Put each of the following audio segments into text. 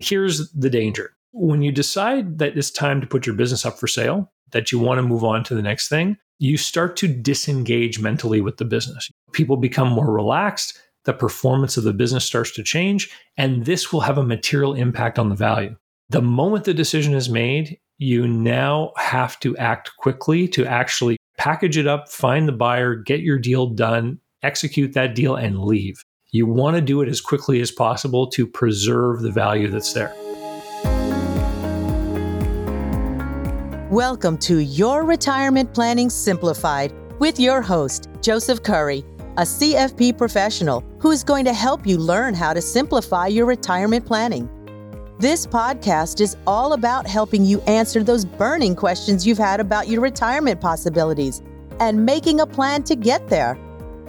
Here's the danger. When you decide that it's time to put your business up for sale, that you want to move on to the next thing, you start to disengage mentally with the business. People become more relaxed, the performance of the business starts to change, and this will have a material impact on the value. The moment the decision is made, you now have to act quickly to actually package it up, find the buyer, get your deal done, execute that deal, and leave. You want to do it as quickly as possible to preserve the value that's there. Welcome to Your Retirement Planning Simplified with your host, Joseph Curry, a CFP professional who is going to help you learn how to simplify your retirement planning. This podcast is all about helping you answer those burning questions you've had about your retirement possibilities and making a plan to get there.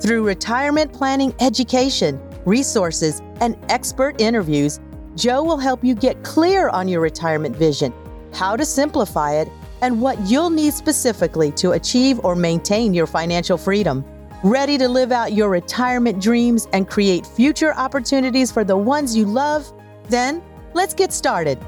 Through retirement planning education, resources, and expert interviews, Joe will help you get clear on your retirement vision, how to simplify it, and what you'll need specifically to achieve or maintain your financial freedom. Ready to live out your retirement dreams and create future opportunities for the ones you love? Then let's get started.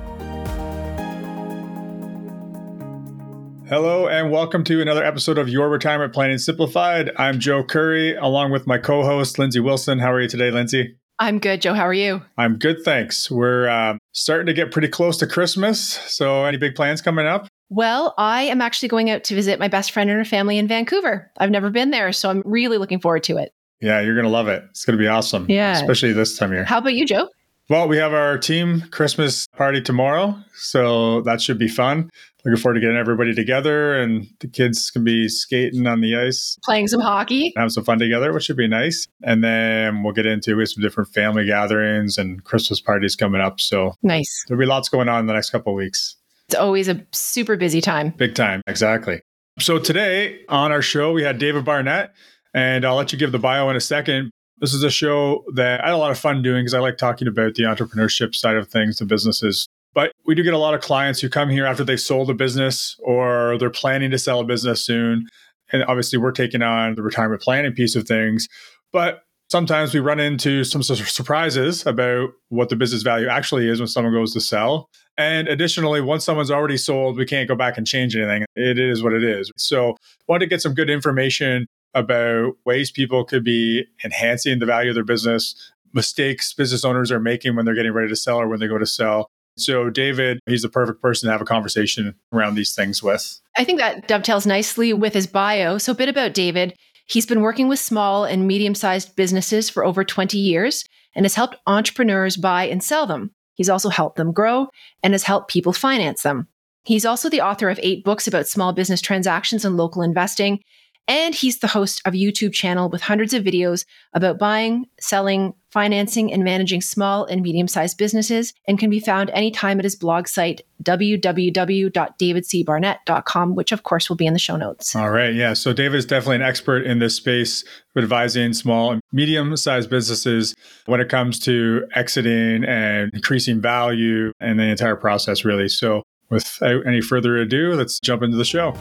Hello, and welcome to another episode of Your Retirement Planning Simplified. I'm Joe Curry, along with my co host, Lindsay Wilson. How are you today, Lindsay? I'm good, Joe. How are you? I'm good, thanks. We're uh, starting to get pretty close to Christmas. So, any big plans coming up? Well, I am actually going out to visit my best friend and her family in Vancouver. I've never been there, so I'm really looking forward to it. Yeah, you're going to love it. It's going to be awesome. Yeah. Especially this time of year. How about you, Joe? Well, we have our team Christmas party tomorrow. So that should be fun. Looking forward to getting everybody together and the kids can be skating on the ice, playing some hockey, have some fun together, which should be nice. And then we'll get into with some different family gatherings and Christmas parties coming up. So nice. There'll be lots going on in the next couple of weeks. It's always a super busy time. Big time. Exactly. So today on our show, we had David Barnett, and I'll let you give the bio in a second. This is a show that I had a lot of fun doing because I like talking about the entrepreneurship side of things, the businesses. But we do get a lot of clients who come here after they've sold a business or they're planning to sell a business soon. And obviously, we're taking on the retirement planning piece of things. But sometimes we run into some surprises about what the business value actually is when someone goes to sell. And additionally, once someone's already sold, we can't go back and change anything. It is what it is. So, want to get some good information about ways people could be enhancing the value of their business, mistakes business owners are making when they're getting ready to sell or when they go to sell. So, David, he's the perfect person to have a conversation around these things with. I think that dovetails nicely with his bio. So, a bit about David. He's been working with small and medium sized businesses for over 20 years and has helped entrepreneurs buy and sell them. He's also helped them grow and has helped people finance them. He's also the author of eight books about small business transactions and local investing and he's the host of a YouTube channel with hundreds of videos about buying, selling, financing, and managing small and medium sized businesses and can be found anytime at his blog site, www.davidcbarnett.com, which of course will be in the show notes. All right. Yeah. So David is definitely an expert in this space advising small and medium sized businesses when it comes to exiting and increasing value and the entire process, really. So without any further ado, let's jump into the show.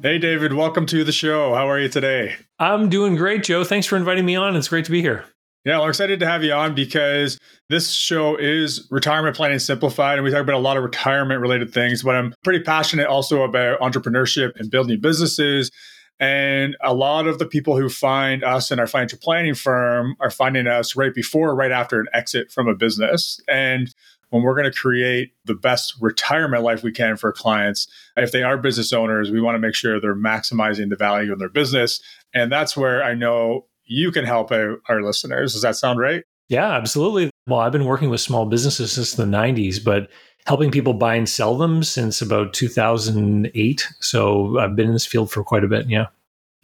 Hey, David, welcome to the show. How are you today? I'm doing great, Joe. Thanks for inviting me on. It's great to be here. Yeah, well, I'm excited to have you on because this show is retirement planning simplified, and we talk about a lot of retirement related things. But I'm pretty passionate also about entrepreneurship and building businesses. And a lot of the people who find us in our financial planning firm are finding us right before, right after an exit from a business. And when we're going to create the best retirement life we can for clients, if they are business owners, we want to make sure they're maximizing the value of their business. And that's where I know you can help our listeners. Does that sound right? Yeah, absolutely. Well, I've been working with small businesses since the 90s, but helping people buy and sell them since about 2008. So I've been in this field for quite a bit. Yeah.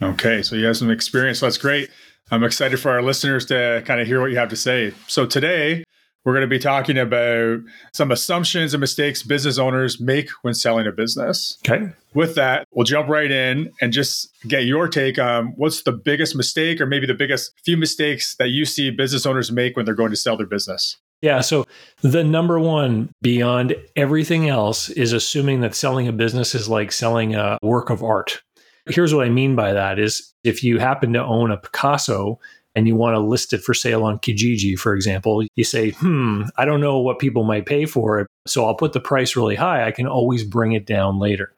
Okay. So you have some experience. That's great. I'm excited for our listeners to kind of hear what you have to say. So today, we're going to be talking about some assumptions and mistakes business owners make when selling a business. Okay. With that, we'll jump right in and just get your take on what's the biggest mistake or maybe the biggest few mistakes that you see business owners make when they're going to sell their business. Yeah. So the number one beyond everything else is assuming that selling a business is like selling a work of art. Here's what I mean by that is if you happen to own a Picasso and you want to list it for sale on Kijiji, for example, you say, hmm, I don't know what people might pay for it. So I'll put the price really high. I can always bring it down later.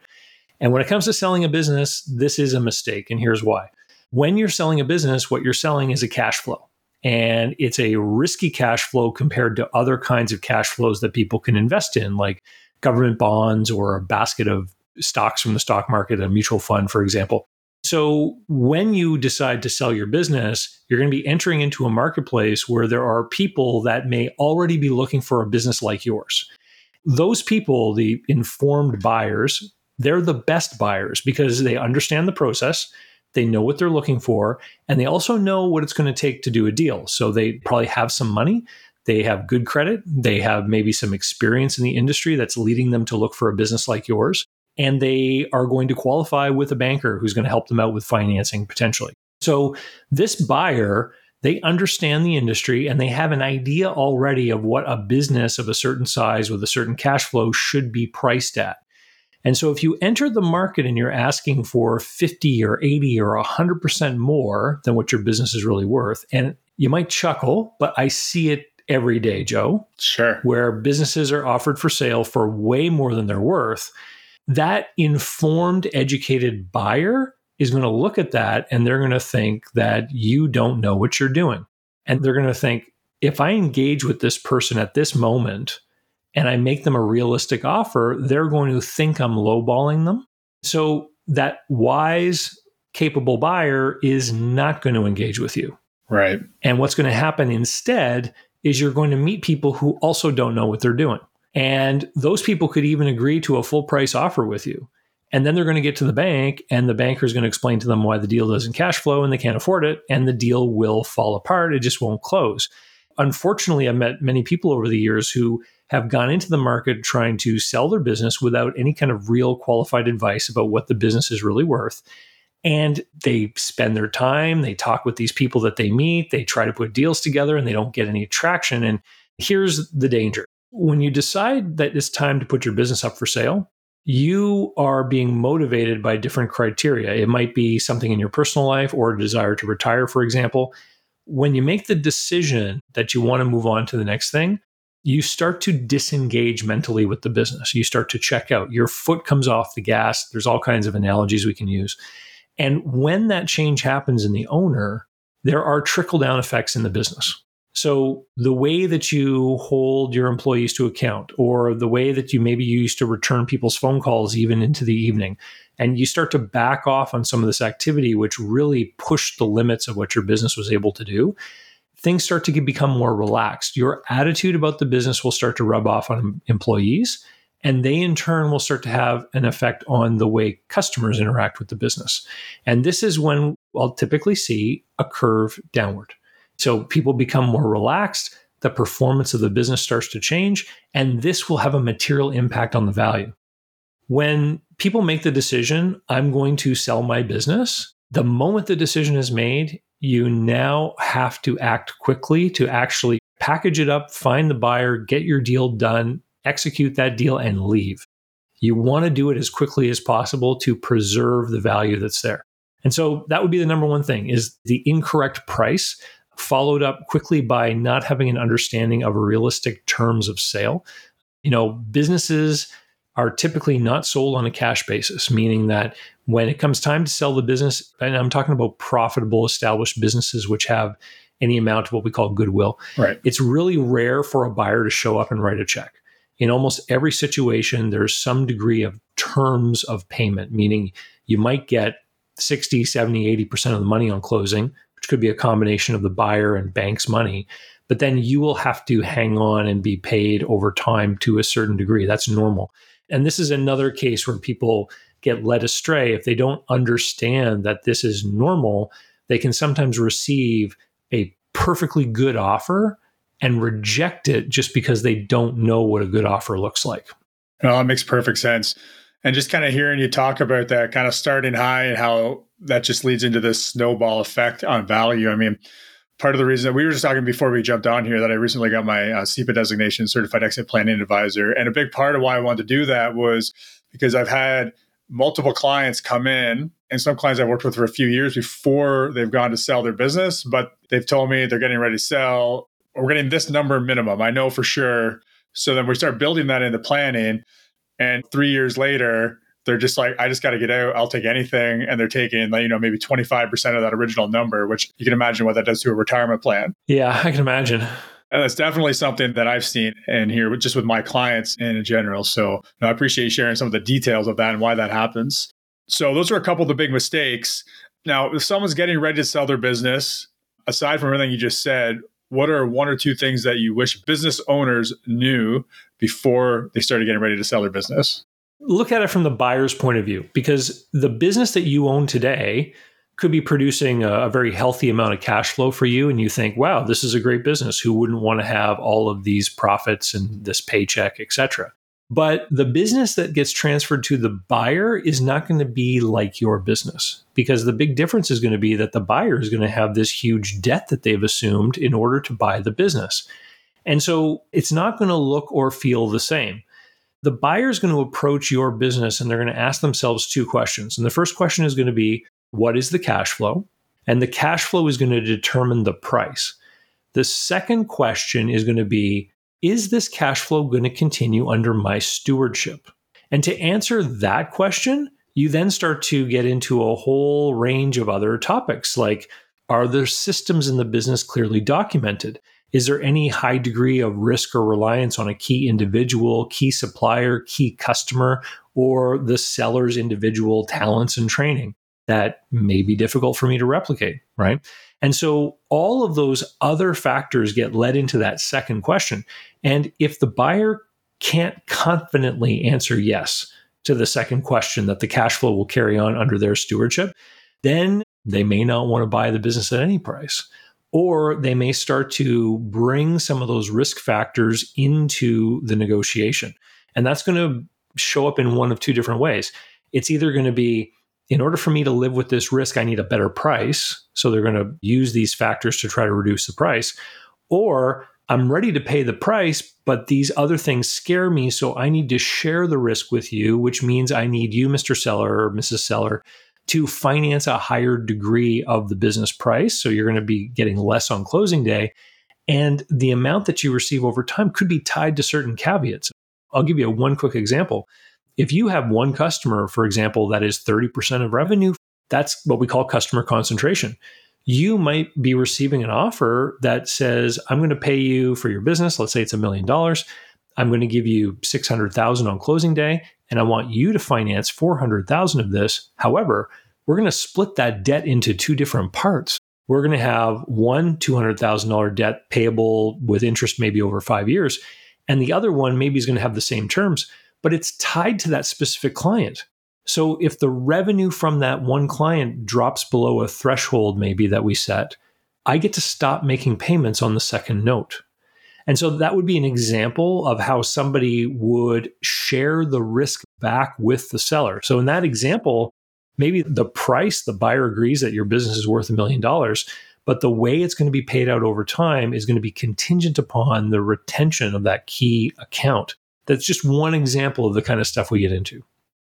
And when it comes to selling a business, this is a mistake. And here's why. When you're selling a business, what you're selling is a cash flow. And it's a risky cash flow compared to other kinds of cash flows that people can invest in, like government bonds or a basket of stocks from the stock market, a mutual fund, for example. So, when you decide to sell your business, you're going to be entering into a marketplace where there are people that may already be looking for a business like yours. Those people, the informed buyers, they're the best buyers because they understand the process, they know what they're looking for, and they also know what it's going to take to do a deal. So, they probably have some money, they have good credit, they have maybe some experience in the industry that's leading them to look for a business like yours and they are going to qualify with a banker who's going to help them out with financing potentially. So this buyer, they understand the industry and they have an idea already of what a business of a certain size with a certain cash flow should be priced at. And so if you enter the market and you're asking for 50 or 80 or 100% more than what your business is really worth, and you might chuckle, but I see it every day, Joe. Sure. Where businesses are offered for sale for way more than they're worth that informed, educated buyer is going to look at that and they're going to think that you don't know what you're doing. And they're going to think, if I engage with this person at this moment and I make them a realistic offer, they're going to think I'm lowballing them. So that wise, capable buyer is not going to engage with you. Right. And what's going to happen instead is you're going to meet people who also don't know what they're doing. And those people could even agree to a full price offer with you. And then they're going to get to the bank, and the banker is going to explain to them why the deal doesn't cash flow and they can't afford it. And the deal will fall apart. It just won't close. Unfortunately, I've met many people over the years who have gone into the market trying to sell their business without any kind of real qualified advice about what the business is really worth. And they spend their time, they talk with these people that they meet, they try to put deals together, and they don't get any traction. And here's the danger when you decide that it's time to put your business up for sale, you are being motivated by different criteria. It might be something in your personal life or a desire to retire, for example. When you make the decision that you want to move on to the next thing, you start to disengage mentally with the business. You start to check out. Your foot comes off the gas. There's all kinds of analogies we can use. And when that change happens in the owner, there are trickle down effects in the business. So the way that you hold your employees to account, or the way that you maybe used to return people's phone calls even into the evening, and you start to back off on some of this activity, which really pushed the limits of what your business was able to do, things start to become more relaxed. Your attitude about the business will start to rub off on employees, and they in turn will start to have an effect on the way customers interact with the business. And this is when I'll typically see a curve downward. So people become more relaxed, the performance of the business starts to change, and this will have a material impact on the value. When people make the decision, I'm going to sell my business, the moment the decision is made, you now have to act quickly to actually package it up, find the buyer, get your deal done, execute that deal, and leave. You want to do it as quickly as possible to preserve the value that's there. And so that would be the number one thing is the incorrect price followed up quickly by not having an understanding of realistic terms of sale. You know, businesses are typically not sold on a cash basis, meaning that when it comes time to sell the business, and I'm talking about profitable established businesses which have any amount of what we call goodwill, right. it's really rare for a buyer to show up and write a check. In almost every situation, there's some degree of terms of payment, meaning you might get 60, 70, 80% of the money on closing, which could be a combination of the buyer and bank's money. But then you will have to hang on and be paid over time to a certain degree. That's normal. And this is another case where people get led astray. If they don't understand that this is normal, they can sometimes receive a perfectly good offer and reject it just because they don't know what a good offer looks like. Oh, well, that makes perfect sense. And just kind of hearing you talk about that kind of starting high and how that just leads into this snowball effect on value. I mean, part of the reason that we were just talking before we jumped on here that I recently got my uh, CEPA designation, Certified Exit Planning Advisor. And a big part of why I wanted to do that was because I've had multiple clients come in and some clients I've worked with for a few years before they've gone to sell their business, but they've told me they're getting ready to sell. We're getting this number minimum. I know for sure. So then we start building that into planning. And three years later, they're just like, I just got to get out. I'll take anything. And they're taking, like, you know, maybe 25% of that original number, which you can imagine what that does to a retirement plan. Yeah, I can imagine. And that's definitely something that I've seen in here, just with my clients and in general. So I appreciate you sharing some of the details of that and why that happens. So those are a couple of the big mistakes. Now, if someone's getting ready to sell their business, aside from everything you just said, what are one or two things that you wish business owners knew before they started getting ready to sell their business? Look at it from the buyer's point of view because the business that you own today could be producing a, a, very healthy amount of cash flow for you and you think wow this is a great business who wouldn't want to have all of these profits and this paycheck etc but the business that gets transferred to the buyer is not going to be like your business because the big difference is going to be that the buyer is going to have this huge debt that they've assumed in order to buy the business. And so it's not going to look or feel the same. The buyer is going to approach your business and they're going to ask themselves two questions. And the first question is going to be what is the cash flow? And the cash flow is going to determine the price. The second question is going to be is this cash flow going to continue under my stewardship? And to answer that question, you then start to get into a whole range of other topics like are there systems in the business clearly documented? Is there any high degree of risk or reliance on a key individual, key supplier, key customer, or the seller's individual talents and training that may be difficult for me to replicate, right? And so all of those other factors get led into that second question. And if the buyer can't confidently answer yes to the second question that the cash flow will carry on under their stewardship, then they may not want to buy the business at any price. Or they may start to bring some of those risk factors into the negotiation. And that's going to show up in one of two different ways. It's either going to be in order for me to live with this risk, I need a better price. So they're going to use these factors to try to reduce the price. Or I'm ready to pay the price, but these other things scare me. So I need to share the risk with you, which means I need you, Mr. Seller or Mrs. Seller, to finance a higher degree of the business price. So you're going to be getting less on closing day. And the amount that you receive over time could be tied to certain caveats. I'll give you a one quick example. If you have one customer, for example, that is 30% of revenue, that's what we call customer concentration. You might be receiving an offer that says, I'm going to pay you for your business. Let's say it's a million dollars. I'm going to give you 600,000 on closing day and I want you to finance 400,000 of this. However, we're going to split that debt into two different parts. We're going to have one $200,000 debt payable with interest maybe over 5 years and the other one maybe is going to have the same terms but it's tied to that specific client. So if the revenue from that one client drops below a threshold, maybe that we set, I get to stop making payments on the second note. And so that would be an example of how somebody would share the risk back with the seller. So in that example, maybe the price, the buyer agrees that your business is worth a million dollars, but the way it's going to be paid out over time is going to be contingent upon the retention of that key account that's just one example of the kind of stuff we get into.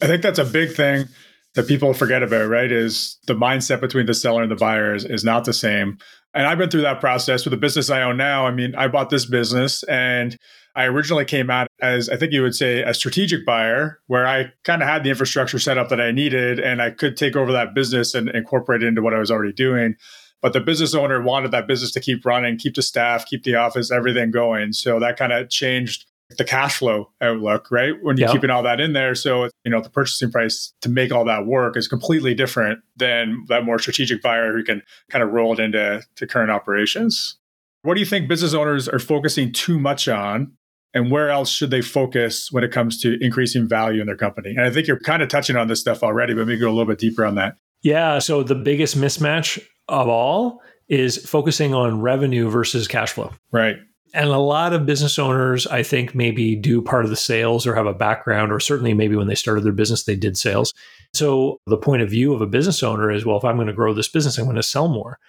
I think that's a big thing that people forget about, right? Is the mindset between the seller and the buyer is, is not the same. And I've been through that process with the business I own now. I mean, I bought this business and I originally came out as, I think you would say, a strategic buyer, where I kind of had the infrastructure set up that I needed and I could take over that business and incorporate it into what I was already doing. But the business owner wanted that business to keep running, keep the staff, keep the office, everything going. So that kind of changed the cash flow outlook, right? When you're keeping all that in there. So, you know, the purchasing price to make all that work is completely different than that more strategic buyer who can kind of roll it into to current operations. What do you think business owners are focusing too much on? And where else should they focus when it comes to increasing value in their company? And I think you're kind of touching on this stuff already, but maybe go a little bit deeper on that. Yeah. So the biggest mismatch of all is focusing on revenue versus cash flow. Right. And a lot of business owners, I think, maybe do part of the sales or have a background, or certainly maybe when they started their business, they did sales. So the point of view of a business owner is well, if I'm going to grow this business, I'm going to sell more.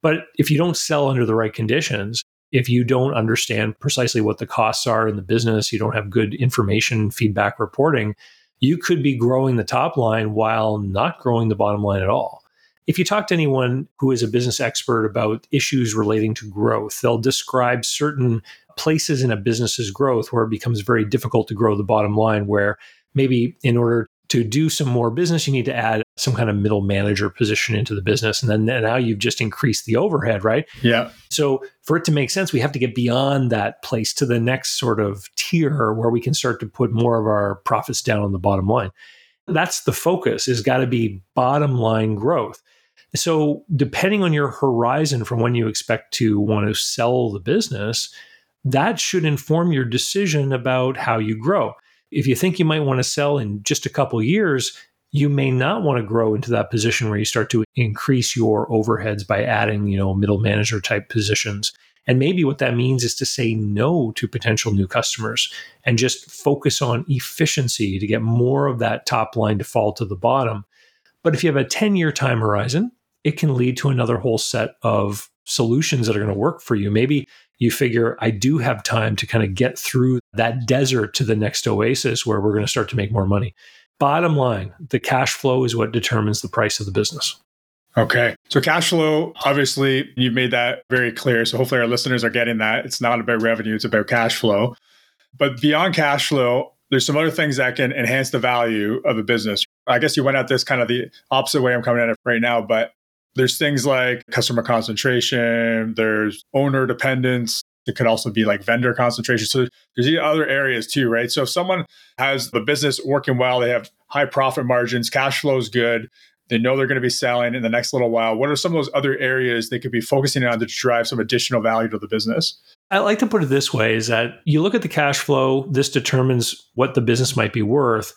But if you don't sell under the right conditions, if you don't understand precisely what the costs are in the business, you don't have good information, feedback reporting, you could be growing the top line while not growing the bottom line at all. If you talk to anyone who is a business expert about issues relating to growth, they'll describe certain places in a business's growth where it becomes very difficult to grow the bottom line, where maybe in order to do some more business, you need to add some kind of middle manager position into the business. And then now you've just increased the overhead, right? Yeah. So for it to make sense, we have to get beyond that place to the next sort of tier where we can start to put more of our profits down on the bottom line. That's the focus, is got to be bottom line growth. So depending on your horizon from when you expect to want to sell the business, that should inform your decision about how you grow. If you think you might want to sell in just a couple years, you may not want to grow into that position where you start to increase your overheads by adding, you know, middle manager type positions. And maybe what that means is to say no to potential new customers and just focus on efficiency to get more of that top line to fall to the bottom. But if you have a 10 year time horizon, it can lead to another whole set of solutions that are going to work for you. Maybe you figure I do have time to kind of get through that desert to the next oasis where we're going to start to make more money. Bottom line, the cash flow is what determines the price of the business. Okay. So cash flow, obviously, you've made that very clear. So hopefully our listeners are getting that. It's not about revenue, it's about cash flow. But beyond cash flow, there's some other things that can enhance the value of a business. I guess you went at this kind of the opposite way I'm coming at it right now, but there's things like customer concentration, there's owner dependence. It could also be like vendor concentration. So there's other areas too, right? So if someone has the business working well, they have high profit margins, cash flow is good, they know they're going to be selling in the next little while. What are some of those other areas they could be focusing on to drive some additional value to the business? I like to put it this way is that you look at the cash flow, this determines what the business might be worth.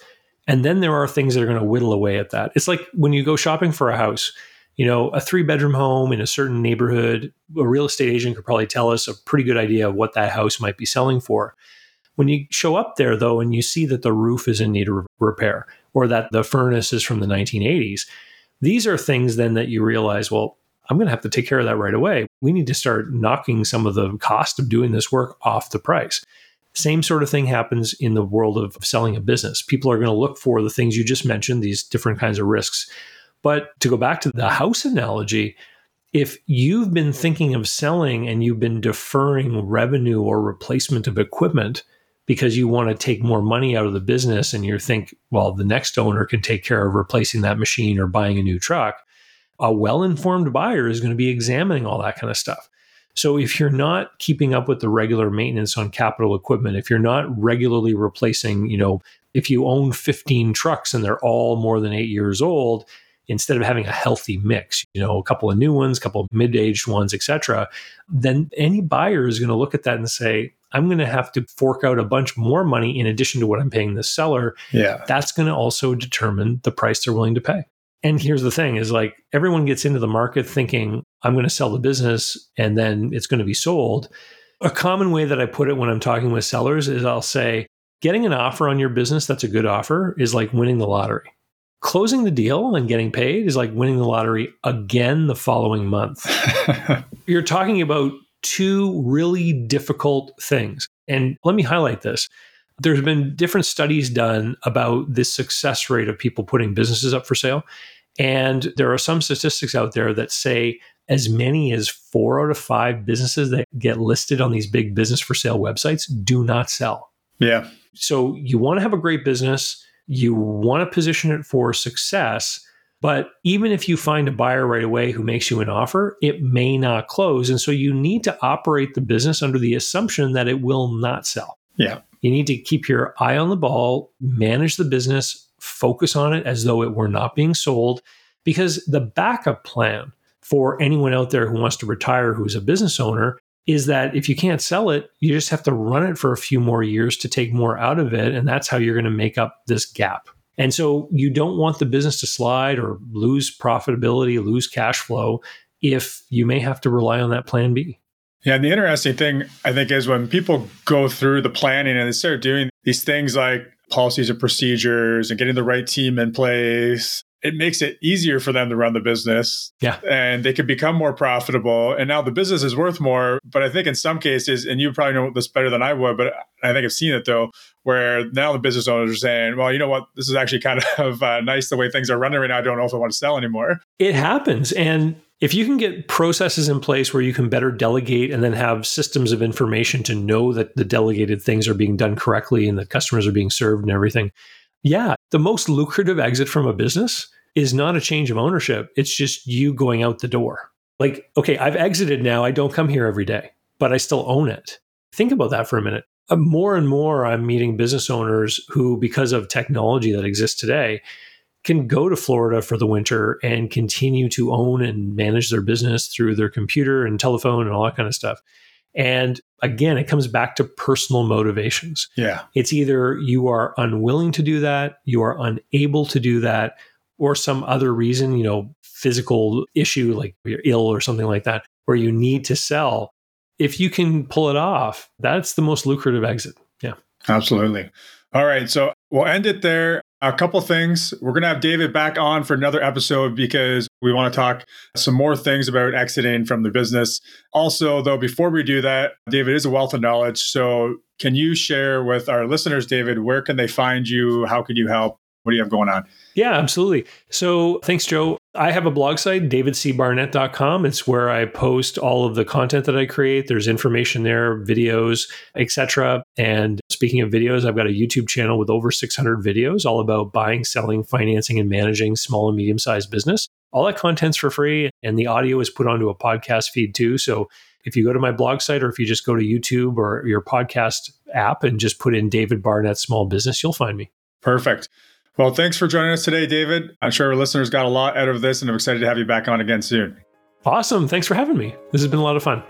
And then there are things that are going to whittle away at that. It's like when you go shopping for a house, you know, a three bedroom home in a certain neighborhood, a real estate agent could probably tell us a pretty good idea of what that house might be selling for. When you show up there, though, and you see that the roof is in need of repair or that the furnace is from the 1980s, these are things then that you realize, well, I'm going to have to take care of that right away. We need to start knocking some of the cost of doing this work off the price. Same sort of thing happens in the world of selling a business. People are going to look for the things you just mentioned, these different kinds of risks but to go back to the house analogy, if you've been thinking of selling and you've been deferring revenue or replacement of equipment because you want to take more money out of the business and you think, well, the next owner can take care of replacing that machine or buying a new truck, a well informed buyer is going to be examining all that kind of stuff. So if you're not keeping up with the regular maintenance on capital equipment, if you're not regularly replacing, you know, if you own 15 trucks and they're all more than eight years old, instead of having a healthy mix, you know, a couple of new ones, a couple of mid-aged ones, etc., then any buyer is going to look at that and say, I'm going to have to fork out a bunch more money in addition to what I'm paying the seller. Yeah. That's going to also determine the price they're willing to pay. And here's the thing is like everyone gets into the market thinking I'm going to sell the business and then it's going to be sold. A common way that I put it when I'm talking with sellers is I'll say getting an offer on your business that's a good offer is like winning the lottery closing the deal and getting paid is like winning the lottery again the following month. You're talking about two really difficult things. And let me highlight this. There's been different studies done about the success rate of people putting businesses up for sale. And there are some statistics out there that say as many as four out of five businesses that get listed on these big business for sale websites do not sell. Yeah. So you want to have a great business you want to position it for success. But even if you find a buyer right away who makes you an offer, it may not close. And so you need to operate the business under the assumption that it will not sell. Yeah. You need to keep your eye on the ball, manage the business, focus on it as though it were not being sold, because the backup plan for anyone out there who wants to retire who's a business owner is that if you can't sell it, you just have to run it for a few more years to take more out of it. And that's how you're going to make up this gap. And so you don't want the business to slide or lose profitability, lose cash flow if you may have to rely on that plan B. Yeah, and the interesting thing I think is when people go through the planning and they start doing these things like policies and procedures and getting the right team in place, it makes it easier for them to run the business. Yeah. And they can become more profitable. And now the business is worth more. But I think in some cases, and you probably know this better than I would, but I think I've seen it though, where now the business owners are saying, well, you know what? This is actually kind of uh, nice the way things are running right now. I don't know if I want to sell anymore. It happens. And if you can get processes in place where you can better delegate and then have systems of information to know that the delegated things are being done correctly and the customers are being served and everything, yeah, the most lucrative exit from a business is not a change of ownership. It's just you going out the door. Like, okay, I've exited now. I don't come here every day, but I still own it. Think about that for a minute. Uh, more and more, I'm meeting business owners who, because of technology that exists today, can go to Florida for the winter and continue to own and manage their business through their computer and telephone and all that kind of stuff. And again, it comes back to personal motivations. Yeah. It's either you are unwilling to do that, you are unable to do that, or some other reason, you know, physical issue like you're ill or something like that, where you need to sell. If you can pull it off, that's the most lucrative exit. Yeah. Absolutely. All right. So we'll end it there. A couple things. We're going to have David back on for another episode because we want to talk some more things about exiting from the business. Also, though, before we do that, David is a wealth of knowledge. So, can you share with our listeners, David, where can they find you? How can you help? What do you have going on? Yeah, absolutely. So thanks, Joe. I have a blog site, davidcbarnett.com. It's where I post all of the content that I create. There's information there, videos, etc. And speaking of videos, I've got a YouTube channel with over 600 videos all about buying, selling, financing, and managing small and medium sized business. All that content's for free, and the audio is put onto a podcast feed too. So if you go to my blog site or if you just go to YouTube or your podcast app and just put in David Barnett Small Business, you'll find me. Perfect. Well, thanks for joining us today, David. I'm sure our listeners got a lot out of this, and I'm excited to have you back on again soon. Awesome. Thanks for having me. This has been a lot of fun.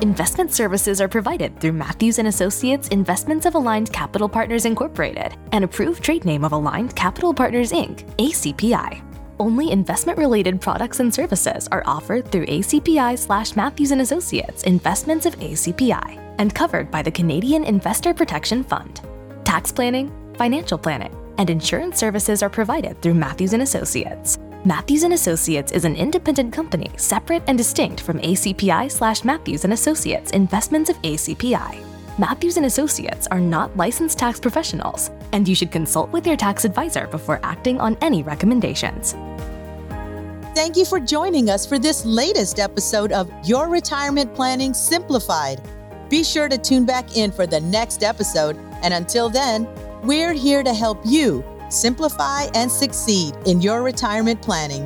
Investment services are provided through Matthews and Associates Investments of Aligned Capital Partners Incorporated, an approved trade name of Aligned Capital Partners Inc., ACPI. Only investment-related products and services are offered through ACPI slash Matthews and Associates Investments of ACPI and covered by the Canadian Investor Protection Fund. Tax planning, financial planning, and insurance services are provided through Matthews and Associates. Matthews and Associates is an independent company separate and distinct from ACPI/slash Matthews and Associates Investments of ACPI. Matthews and Associates are not licensed tax professionals, and you should consult with your tax advisor before acting on any recommendations. Thank you for joining us for this latest episode of Your Retirement Planning Simplified. Be sure to tune back in for the next episode. And until then, we're here to help you simplify and succeed in your retirement planning.